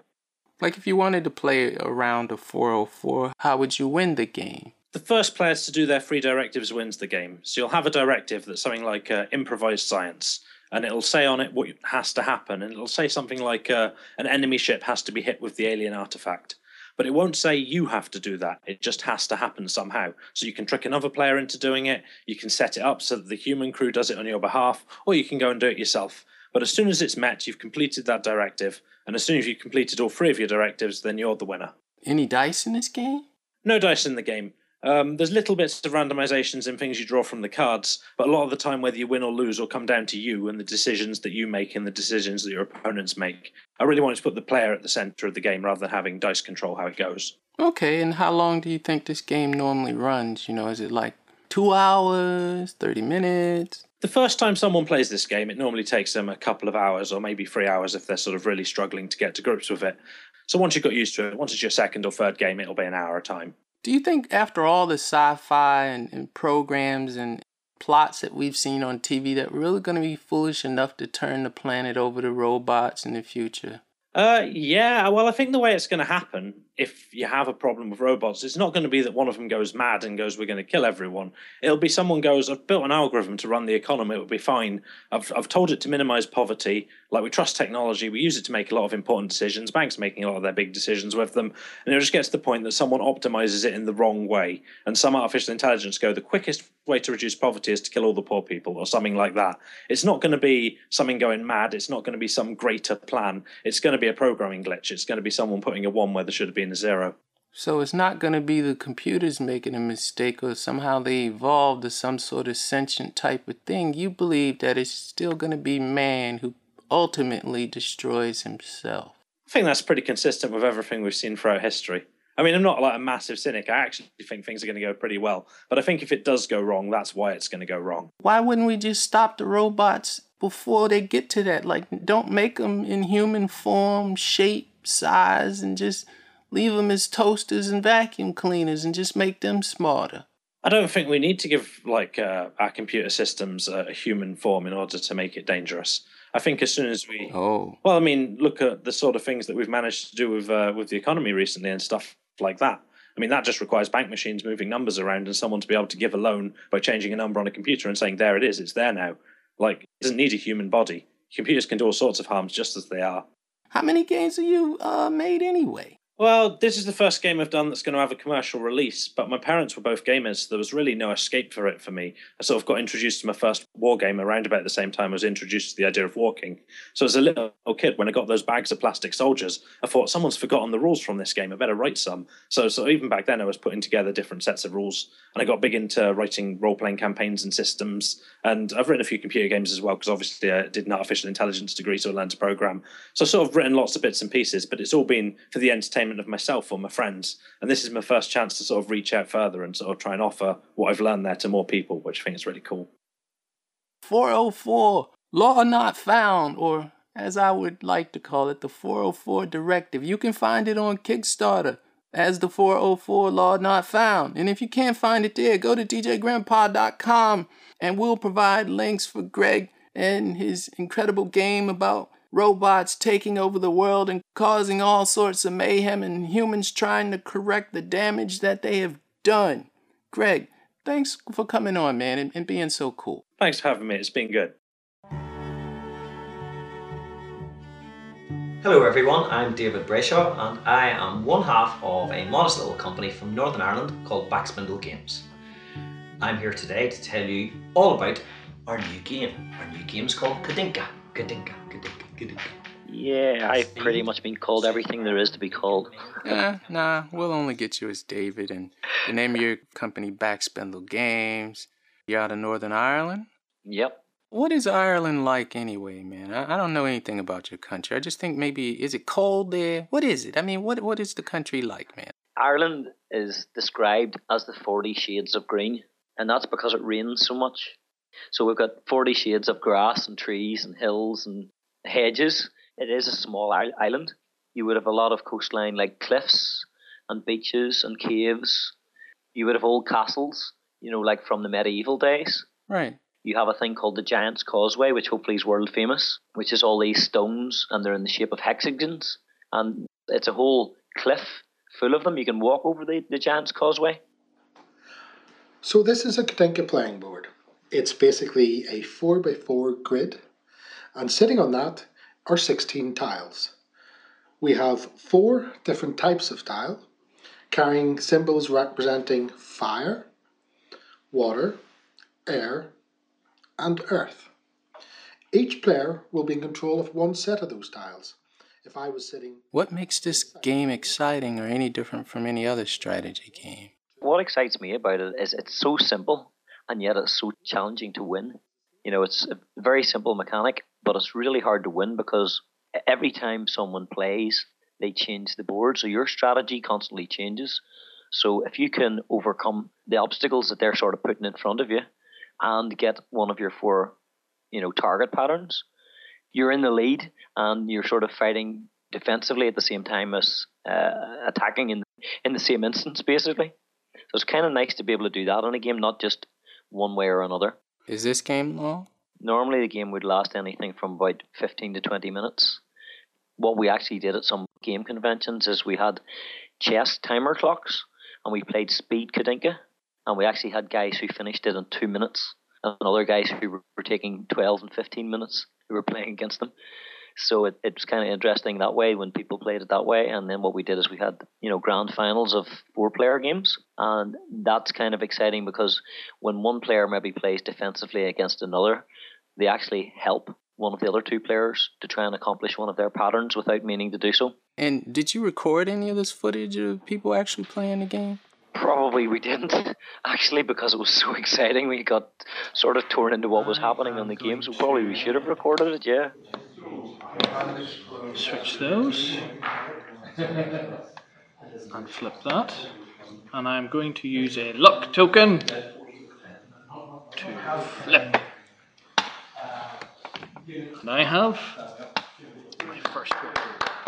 Like if you wanted to play a round of 404, how would you win the game? The first players to do their three directives wins the game. So you'll have a directive that's something like uh, improvised science, and it'll say on it what has to happen, and it'll say something like uh, an enemy ship has to be hit with the alien artifact. But it won't say you have to do that. It just has to happen somehow. So you can trick another player into doing it. You can set it up so that the human crew does it on your behalf, or you can go and do it yourself. But as soon as it's met, you've completed that directive, and as soon as you've completed all three of your directives, then you're the winner. Any dice in this game? No dice in the game. Um, there's little bits of randomizations and things you draw from the cards, but a lot of the time, whether you win or lose will come down to you and the decisions that you make and the decisions that your opponents make. I really wanted to put the player at the center of the game rather than having dice control how it goes. Okay, and how long do you think this game normally runs? You know, is it like two hours, 30 minutes? The first time someone plays this game, it normally takes them a couple of hours or maybe three hours if they're sort of really struggling to get to grips with it. So once you've got used to it, once it's your second or third game, it'll be an hour a time. Do you think after all the sci-fi and, and programs and plots that we've seen on TV that we're really going to be foolish enough to turn the planet over to robots in the future? Uh, yeah. Well, I think the way it's going to happen, if you have a problem with robots, it's not going to be that one of them goes mad and goes, "We're going to kill everyone." It'll be someone goes, "I've built an algorithm to run the economy. It will be fine. I've I've told it to minimize poverty. Like we trust technology, we use it to make a lot of important decisions. Banks making a lot of their big decisions with them, and it just gets to the point that someone optimizes it in the wrong way, and some artificial intelligence go, "The quickest way to reduce poverty is to kill all the poor people," or something like that. It's not going to be something going mad. It's not going to be some greater plan. It's going to be a programming glitch. It's going to be someone putting a one where there should have been a zero. So it's not going to be the computers making a mistake or somehow they evolved to some sort of sentient type of thing. You believe that it's still going to be man who ultimately destroys himself. I think that's pretty consistent with everything we've seen throughout history. I mean, I'm not like a massive cynic. I actually think things are going to go pretty well. But I think if it does go wrong, that's why it's going to go wrong. Why wouldn't we just stop the robots before they get to that? Like, don't make them in human form, shape, size, and just leave them as toasters and vacuum cleaners and just make them smarter. I don't think we need to give like uh, our computer systems a, a human form in order to make it dangerous. I think as soon as we, oh, well, I mean, look at the sort of things that we've managed to do with uh, with the economy recently and stuff like that. I mean, that just requires bank machines moving numbers around and someone to be able to give a loan by changing a number on a computer and saying, "There it is, it's there now." Like, it doesn't need a human body. Computers can do all sorts of harms just as they are. How many games have you uh, made anyway? Well, this is the first game I've done that's going to have a commercial release, but my parents were both gamers, so there was really no escape for it for me. I sort of got introduced to my first war game around about the same time I was introduced to the idea of walking. So as a little kid, when I got those bags of plastic soldiers, I thought someone's forgotten the rules from this game. I better write some. So, so even back then, I was putting together different sets of rules, and I got big into writing role-playing campaigns and systems. And I've written a few computer games as well, because obviously I did an artificial intelligence degree, so I learned to program. So I've sort of written lots of bits and pieces, but it's all been for the entertainment of myself or my friends. And this is my first chance to sort of reach out further and sort of try and offer what I've learned there to more people, which I think is really cool. 404, Law Not Found, or as I would like to call it, the 404 Directive. You can find it on Kickstarter as the 404 Law Not Found. And if you can't find it there, go to djgrandpa.com and we'll provide links for Greg and his incredible game about robots taking over the world and causing all sorts of mayhem and humans trying to correct the damage that they have done. Greg, thanks for coming on, man, and, and being so cool. Thanks for having me. It's been good. Hello everyone, I'm David Brayshaw and I am one half of a modest little company from Northern Ireland called Backspindle Games. I'm here today to tell you all about our new game. Our new game's called Codinca. Kadinka, Kadinka, Kadinka. Yeah, I've pretty much been called everything there is to be called. Nah, nah, we'll only get you as David and the name of your company Backspindle Games. You're out of Northern Ireland? Yep. What is Ireland like anyway, man? I, I don't know anything about your country. I just think maybe is it cold there? What is it? I mean, what what is the country like, man? Ireland is described as the 40 shades of green, and that's because it rains so much. So we've got 40 shades of grass and trees and hills and hedges. It is a small island. You would have a lot of coastline like cliffs and beaches and caves. You would have old castles, you know, like from the medieval days. Right. You have a thing called the Giant's Causeway, which hopefully is world famous, which is all these stones and they're in the shape of hexagons. And it's a whole cliff full of them. You can walk over the, the Giant's Causeway. So, this is a Codinca playing board. It's basically a 4x4 grid, and sitting on that are 16 tiles. We have four different types of tile, carrying symbols representing fire, water, air, and earth. Each player will be in control of one set of those tiles. If I was sitting. What makes this game exciting or any different from any other strategy game? What excites me about it is it's so simple and yet it's so challenging to win. You know, it's a very simple mechanic, but it's really hard to win because every time someone plays, they change the board. So your strategy constantly changes. So if you can overcome the obstacles that they're sort of putting in front of you and get one of your four, you know, target patterns, you're in the lead and you're sort of fighting defensively at the same time as uh, attacking in in the same instance, basically. So it's kind of nice to be able to do that in a game, not just one way or another. Is this game long? Normally, the game would last anything from about 15 to 20 minutes. What we actually did at some game conventions is we had chess timer clocks and we played speed Codinca, and we actually had guys who finished it in two minutes and other guys who were taking 12 and 15 minutes who were playing against them. So it, it was kind of interesting that way when people played it that way. And then what we did is we had, you know, grand finals of four player games. And that's kind of exciting because when one player maybe plays defensively against another, they actually help one of the other two players to try and accomplish one of their patterns without meaning to do so. And did you record any of this footage of people actually playing the game? Probably we didn't, actually, because it was so exciting. We got sort of torn into what was uh, happening on the game, so probably we should have recorded it, yeah. Switch those and flip that. And I'm going to use a luck token to have flip. And I have my first one.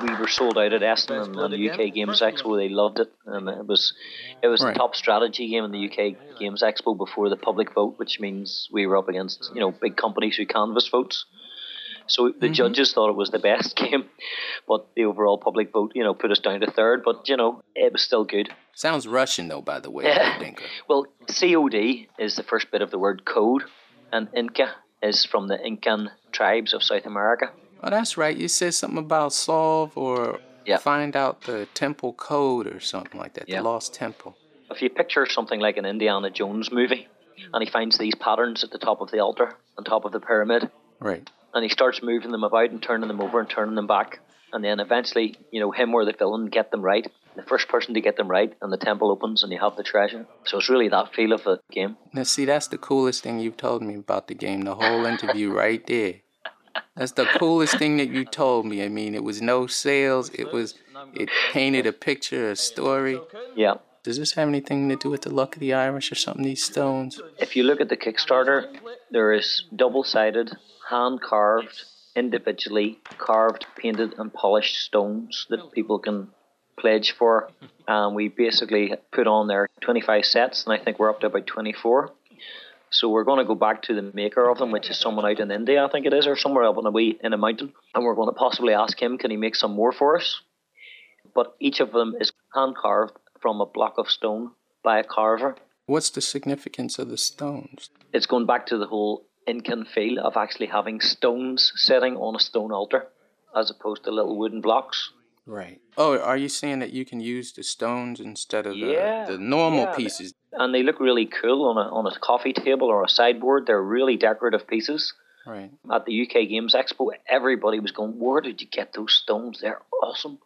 we were sold out at Essen and, and the UK Games Expo. They loved it, and it was it was Right. the top strategy game in the UK Games Expo before the public vote, which means we were up against you know big companies who canvass votes. So the Mhm. judges thought it was the best game, but the overall public vote you know put us down to third. But you know it was still good. Sounds Russian though, by the way. Yeah. Well, COD is the first bit of the word code, and Inca is from the Incan tribes of South America. Oh, that's right. You said something about solve or find out the temple code or something like that. Yeah. The lost temple. If you picture something like an Indiana Jones movie, and he finds these patterns at the top of the altar, on top of the pyramid, Right. and he starts moving them about and turning them over and turning them back, and then eventually, you know, him or the villain get them right. The first person to get them right, and the temple opens, and you have the treasure. So it's really that feel of the game. Now, see, that's the coolest thing you've told me about the game. The whole interview right there. That's the coolest thing that you told me. I mean, it was no sales. It was. It painted a picture, a story. Yeah. Does this have anything to do with the luck of the Irish or something? These stones. If you look at the Kickstarter, there is double sided, hand carved, individually carved, painted, and polished stones that people can pledge for. And we basically put on there 25 sets, and I think we're up to about 24. So we're going to go back to the maker of them, which is someone out in India, I think it is, or somewhere up in a wee in a mountain, and we're going to possibly ask him, can he make some more for us? But each of them is hand carved from a block of stone by a carver. What's the significance of the stones? It's going back to the whole Incan feel of actually having stones sitting on a stone altar, as opposed to little wooden blocks. Right. Oh, are you saying that you can use the stones instead of the, Yeah, the normal yeah. pieces? And they look really cool on a on a coffee table or a sideboard. They're really decorative pieces. Right. At the UK Games Expo, everybody was going, "Where did you get those stones? They're awesome."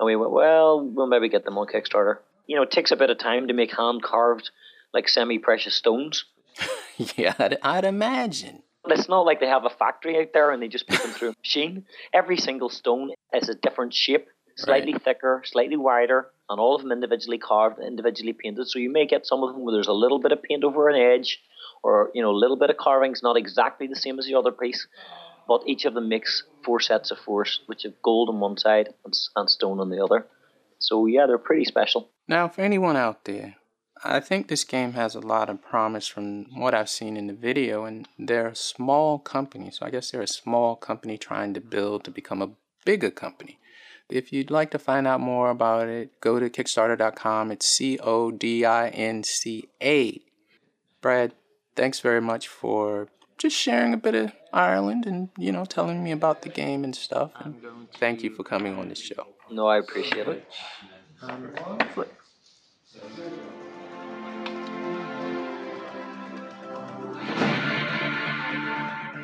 And we went, "Well, we'll maybe get them on Kickstarter." You know, it takes a bit of time to make hand carved, like semi precious stones. yeah, I'd, I'd imagine. It's not like they have a factory out there and they just put them through a machine. Every single stone is a different shape, slightly thicker, slightly wider, and all of them individually carved, individually painted. So you may get some of them where there's a little bit of paint over an edge, or you know, a little bit of carving's not exactly the same as the other piece. But each of them makes four sets of four, which have gold on one side and, and stone on the other. So yeah, they're pretty special. Now, for anyone out there, I think this game has a lot of promise from what I've seen in the video, and they're a small company, so I guess they're a small company trying to build to become a bigger company. If you'd like to find out more about it, go to Kickstarter.com. It's C O D I N C A. Brad, thanks very much for just sharing a bit of Ireland and, you know, telling me about the game and stuff. And thank you for coming on this show. No, I appreciate it.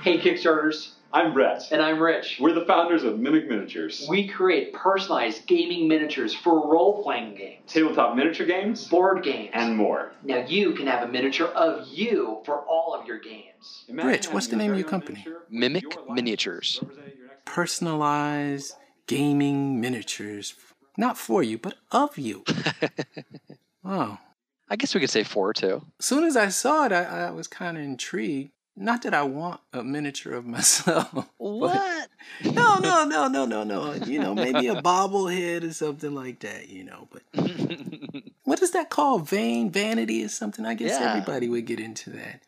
Hey Kickstarters, I'm Brett. and I'm Rich. We're the founders of Mimic Miniatures. We create personalized gaming miniatures for role playing games, Tabletop miniature games, board games, and more. now you can have a miniature of you for all of your games. Rich, what's the name of your company? Mimic Miniatures. personalized gaming miniatures. Not for you, but of you. wow. I guess we could say four too. As soon as I saw it, I, I was kind of intrigued. Not that I want a miniature of myself. What? no, no, no, no, no, no. You know, maybe a bobblehead or something like that. You know, but what is that called? Vain vanity or something? I guess Yeah. everybody would get into that.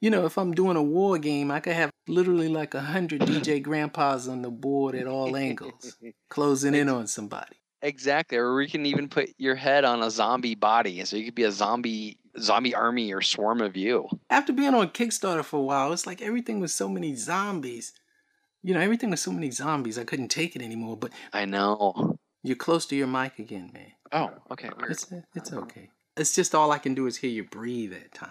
You know, if I'm doing a war game, I could have literally like a hundred DJ grandpas on the board at all angles, closing in on somebody. Exactly. Or we can even put your head on a zombie body, so you could be a zombie zombie army or swarm of you. After being on Kickstarter for a while, it's like everything was so many zombies. You know, everything was so many zombies. I couldn't take it anymore. But I know. you're close to your mic again, man. Oh, okay. Weird. It's it's okay. It's just all I can do is hear you breathe at times.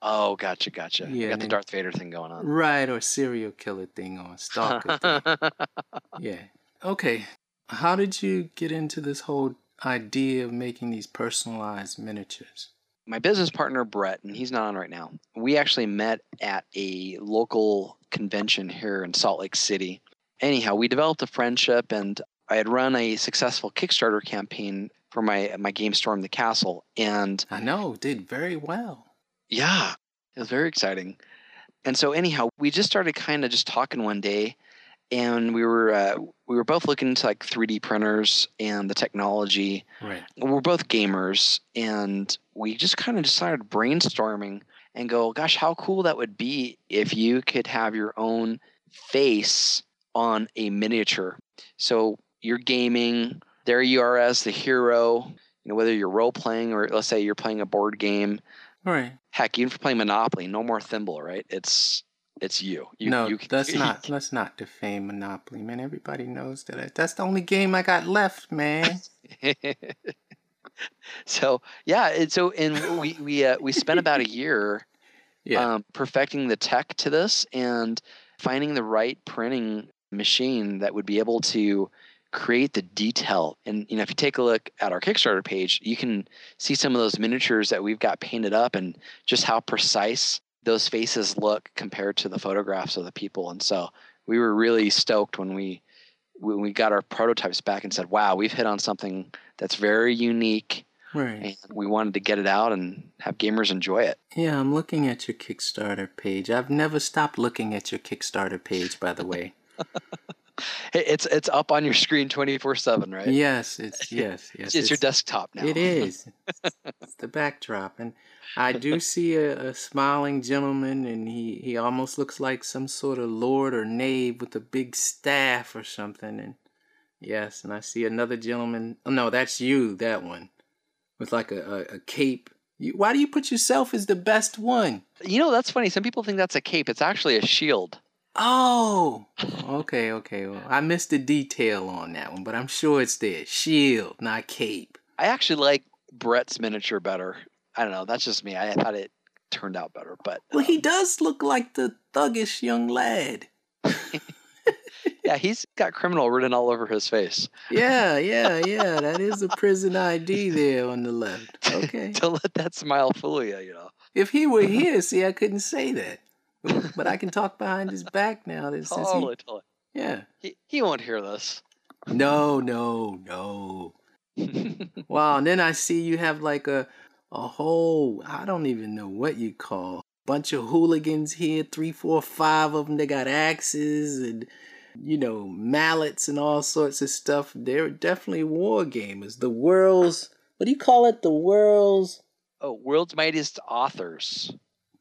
Oh, gotcha, gotcha. You Yeah, got the Darth Vader thing going on. Right, or serial killer thing or stalker thing. Yeah. Okay. How did you get into this whole idea of making these personalized miniatures? My business partner Brett, and he's not on right now. We actually met at a local convention here in Salt Lake City. Anyhow, we developed a friendship, and I had run a successful Kickstarter campaign for my my game Storm the Castle, and I know did very well. Yeah, it was very exciting. And so, anyhow, we just started kind of just talking one day, and we were uh, we were both looking into like 3D printers and the technology. Right. We're both gamers, and we just kind of decided brainstorming and go, "Gosh, how cool that would be if you could have your own face on a miniature." So you're gaming, there you are as the hero. You know, whether you're role playing or let's say you're playing a board game. Right. Heck, even for playing Monopoly, no more thimble, right? It's it's you. you no, you, let's not let's not defame Monopoly, man. Everybody knows that. That's the only game I got left, man. so yeah, and so and we we uh, we spent about a year, Yeah. um, perfecting the tech to this and finding the right printing machine that would be able to create the detail. And you know, if you take a look at our Kickstarter page, you can see some of those miniatures that we've got painted up and just how precise those faces look compared to the photographs of the people. And so we were really stoked when we when we got our prototypes back and said, "Wow, we've hit on something that's very unique." Right. And we wanted to get it out and have gamers enjoy it. Yeah, I'm looking at your Kickstarter page. I've never stopped looking at your Kickstarter page, by the way. It- It's it's up on your screen twenty four seven, right? Yes, it's yes, yes. It's, your desktop now. It is. It's the backdrop, and I do see a, a smiling gentleman, and he he almost looks like some sort of lord or knave with a big staff or something. And yes, and I see another gentleman. Oh no, that's you, that one, with like a a, a cape. You, why do you put yourself as the best one? You know that's funny. Some people think that's a cape. It's actually a shield. Oh, okay, okay. Well, I missed the detail on that one, but I'm sure it's there. Shield, not cape. I actually like Brett's miniature better. I don't know. That's just me. I thought it turned out better, but Well, he um, does look like the thuggish young lad. yeah, he's got criminal written all over his face. Yeah, yeah, yeah. That is a prison ID there on the left. Okay. Don't let that smile fool you. You know. If he were here, see, I couldn't say that. But I can talk behind his back now. This since he, Totally, totally. yeah. He he won't hear this. No, no, no. wow. And then I see you have like a a whole I don't even know what you call bunch of hooligans here. Three, four, five of them. They got axes and you know mallets and all sorts of stuff. They're definitely war gamers. The world's what do you call it? The world's Oh, world's mightiest authors.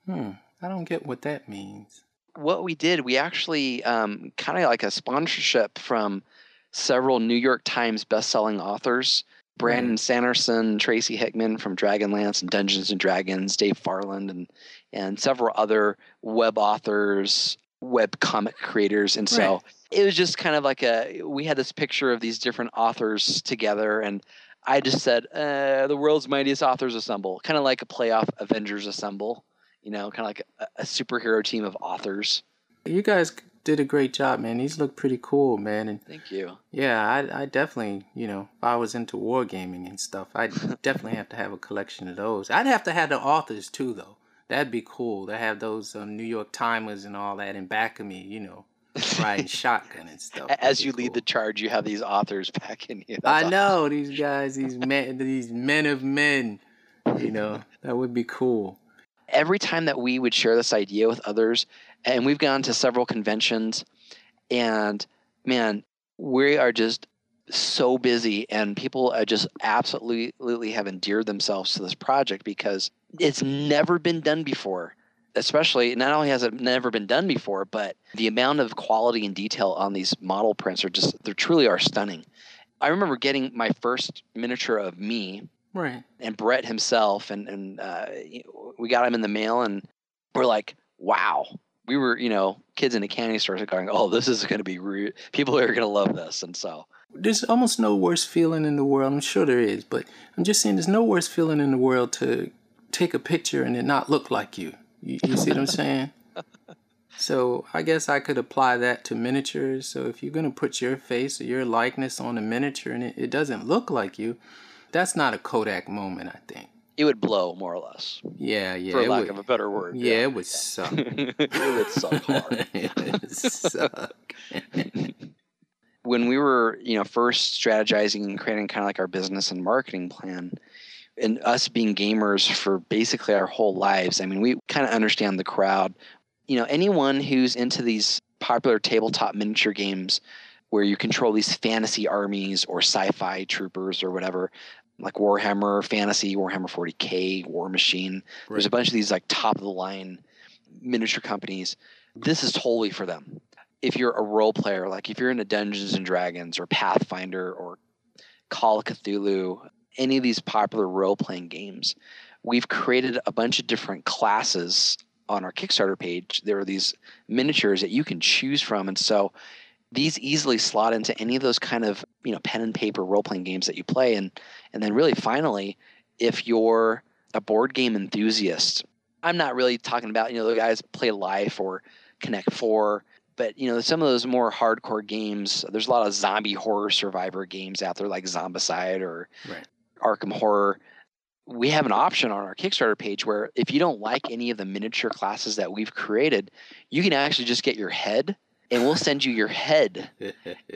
hmm. I don't get what that means. what we did, we actually um, kind of like a sponsorship from several New York Times best-selling authors. Brandon Sanderson, Tracy Hickman from Dragonlance and Dungeons and Dragons, Dave Farland, and and several other web authors, web comic creators, and so Right. it was just kind of like a. We had this picture of these different authors together, and I just said, uh, "The world's mightiest authors assemble," kind of like a playoff Avengers assemble. You know, kind of like a, a superhero team of authors. You guys did a great job, man. These look pretty cool, man. And Thank you. Yeah, I I definitely, you know, if I was into wargaming and stuff, I'd definitely have to have a collection of those. I'd have to have the authors too, though. That'd be cool to have those um, New York Timers and all that in back of me, you know, riding shotgun and stuff. A- As you lead the charge, you have these authors backing you. That's I know these guys, these men, these men of men. You know, that would be cool. Every time that we would share this idea with others, and we've gone to several conventions, and man, we are just so busy, and people are just absolutely have endeared themselves to this project because it's never been done before. Especially, not only has it never been done before, but the amount of quality and detail on these model prints are just, they truly are stunning. I remember getting my first miniature of me Right. and Brett himself, and and uh, we got him in the mail, and we're like, wow. We were, you know, kids in a candy store going, oh, this is going to be re- people are going to love this, and so There's almost no worse feeling in the world. I'm sure there is, but I'm just saying there's no worse feeling in the world to take a picture and it not look like you. You, you see what I'm saying? So I guess I could apply that to miniatures. So if you're going to put your face or your likeness on a miniature and it, it doesn't look like you, that's not a Kodak moment, I think. it would blow more or less, Yeah, yeah. for lack would- of a better word. Yeah, it would suck. it would suck hard. it would suck. when we were you know first strategizing and creating kind of like our business and marketing plan and us being gamers for basically our whole lives i mean we kind of understand the crowd you know anyone who's into these popular tabletop miniature games where you control these fantasy armies or sci-fi troopers or whatever like warhammer fantasy warhammer 40k war machine there's a bunch of these like top of the line miniature companies this is totally for them if you're a role player, like if you're into Dungeons and Dragons or Pathfinder or Call of Cthulhu, any of these popular role playing games, we've created a bunch of different classes on our Kickstarter page. There are these miniatures that you can choose from. And so these easily slot into any of those kind of, you know, pen and paper role playing games that you play. And and then really finally, if you're a board game enthusiast, I'm not really talking about, you know, the guys play Life or Connect Four but you know some of those more hardcore games there's a lot of zombie horror survivor games out there like zombicide or Right. arkham horror we have an option on our kickstarter page where if you don't like any of the miniature classes that we've created you can actually just get your head and we'll send you your head.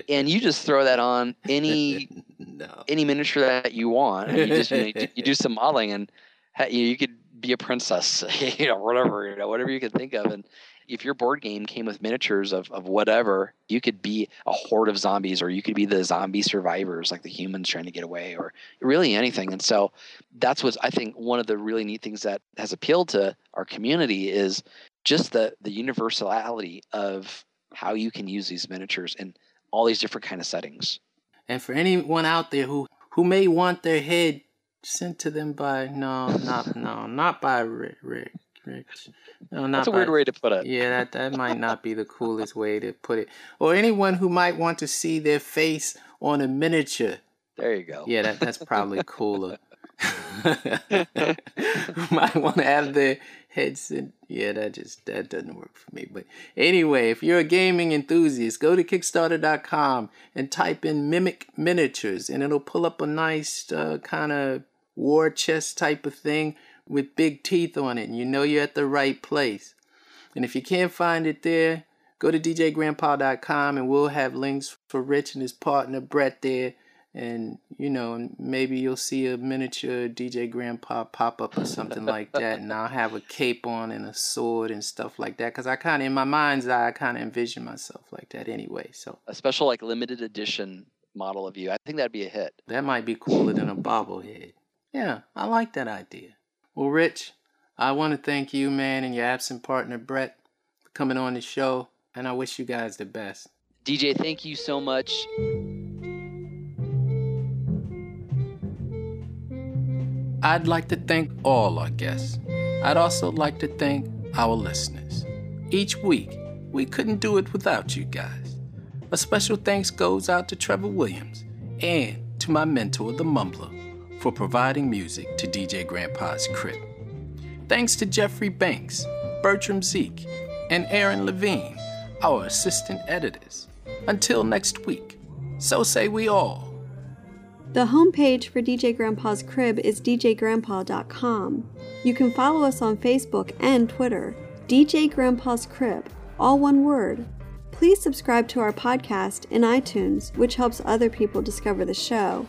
And you just throw that on any any miniature that you want. And you just you, know, you do- some modeling and you, know, you could be a princess you know whatever you know whatever you can think of. And if your board game came with miniatures of, of whatever, you could be a horde of zombies, or you could be the zombie survivors, like the humans trying to get away, or really anything. And so that's what I think one of the really neat things that has appealed to our community is just the the universality of how you can use these miniatures in all these different kind of settings. And for anyone out there who who may want their head sent to them by no, not no, not by Rick, Rick, Rich. No, not That's a weird by- way to put it. Yeah, that that might not be the coolest way to put it. Or anyone who might want to see their face on a miniature. There you go. Yeah, that that's probably cooler. might want to have their heads in. Yeah, that just that doesn't work for me. But anyway, if you're a gaming enthusiast, go to Kickstarter.com and type in "mimic miniatures," and it'll pull up a nice uh, kind of war chest type of thing with big teeth on it, and you know you're at the right place. And if you can't find it there, go to djgrandpa.com and we'll have links for Rich and his partner Brett there. And you know, maybe you'll see a miniature DJ Grandpa pop up or something like that, and I'll have a cape on and a sword and stuff like that. Cause I kind of, in my mind's eye, I kind of envision myself like that anyway. So A special like limited edition model of you. I think that'd be a hit. that might be cooler than a bobblehead. Yeah, I like that idea. Well, Rich, I want to thank you, man, and your absent partner Brett for coming on the show, and I wish you guys the best. DJ, thank you so much. I'd like to thank all our guests. I'd also like to thank our listeners. Each week, we couldn't do it without you guys. A special thanks goes out to Trevor Williams and to my mentor, The Mumbler, for providing music to DJ Grandpa's Crib. Thanks to Jeffrey Banks, Bertram Zeke, and Aaron Levine, our assistant editors. Until next week, so say we all. The homepage for DJ Grandpa's Crib is djgrandpa.com. You can follow us on Facebook and Twitter. DJ Grandpa's Crib, all one word. Please subscribe to our podcast in iTunes, which helps other people discover the show.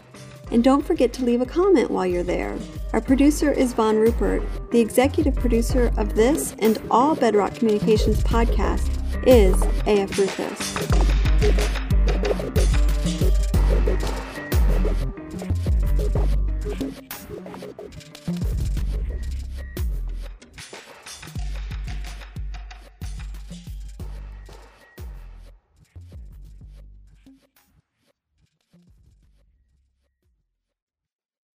And don't forget to leave a comment while you're there. Our producer is Von Rupert. The executive producer of this and all Bedrock Communications podcasts is AF Rufus.